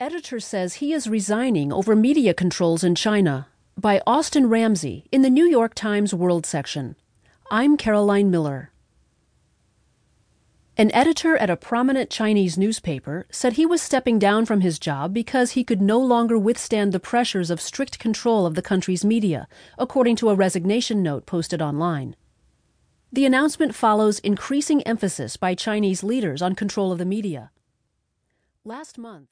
Editor says he is resigning over media controls in China by Austin Ramzy in the New York Times World section. I'm Caroline Miller. An editor at a prominent Chinese newspaper said he was stepping down from his job because he could no longer withstand the pressures of strict control of the country's media, according to a resignation note posted online. The announcement follows increasing emphasis by Chinese leaders on control of the media. Last month,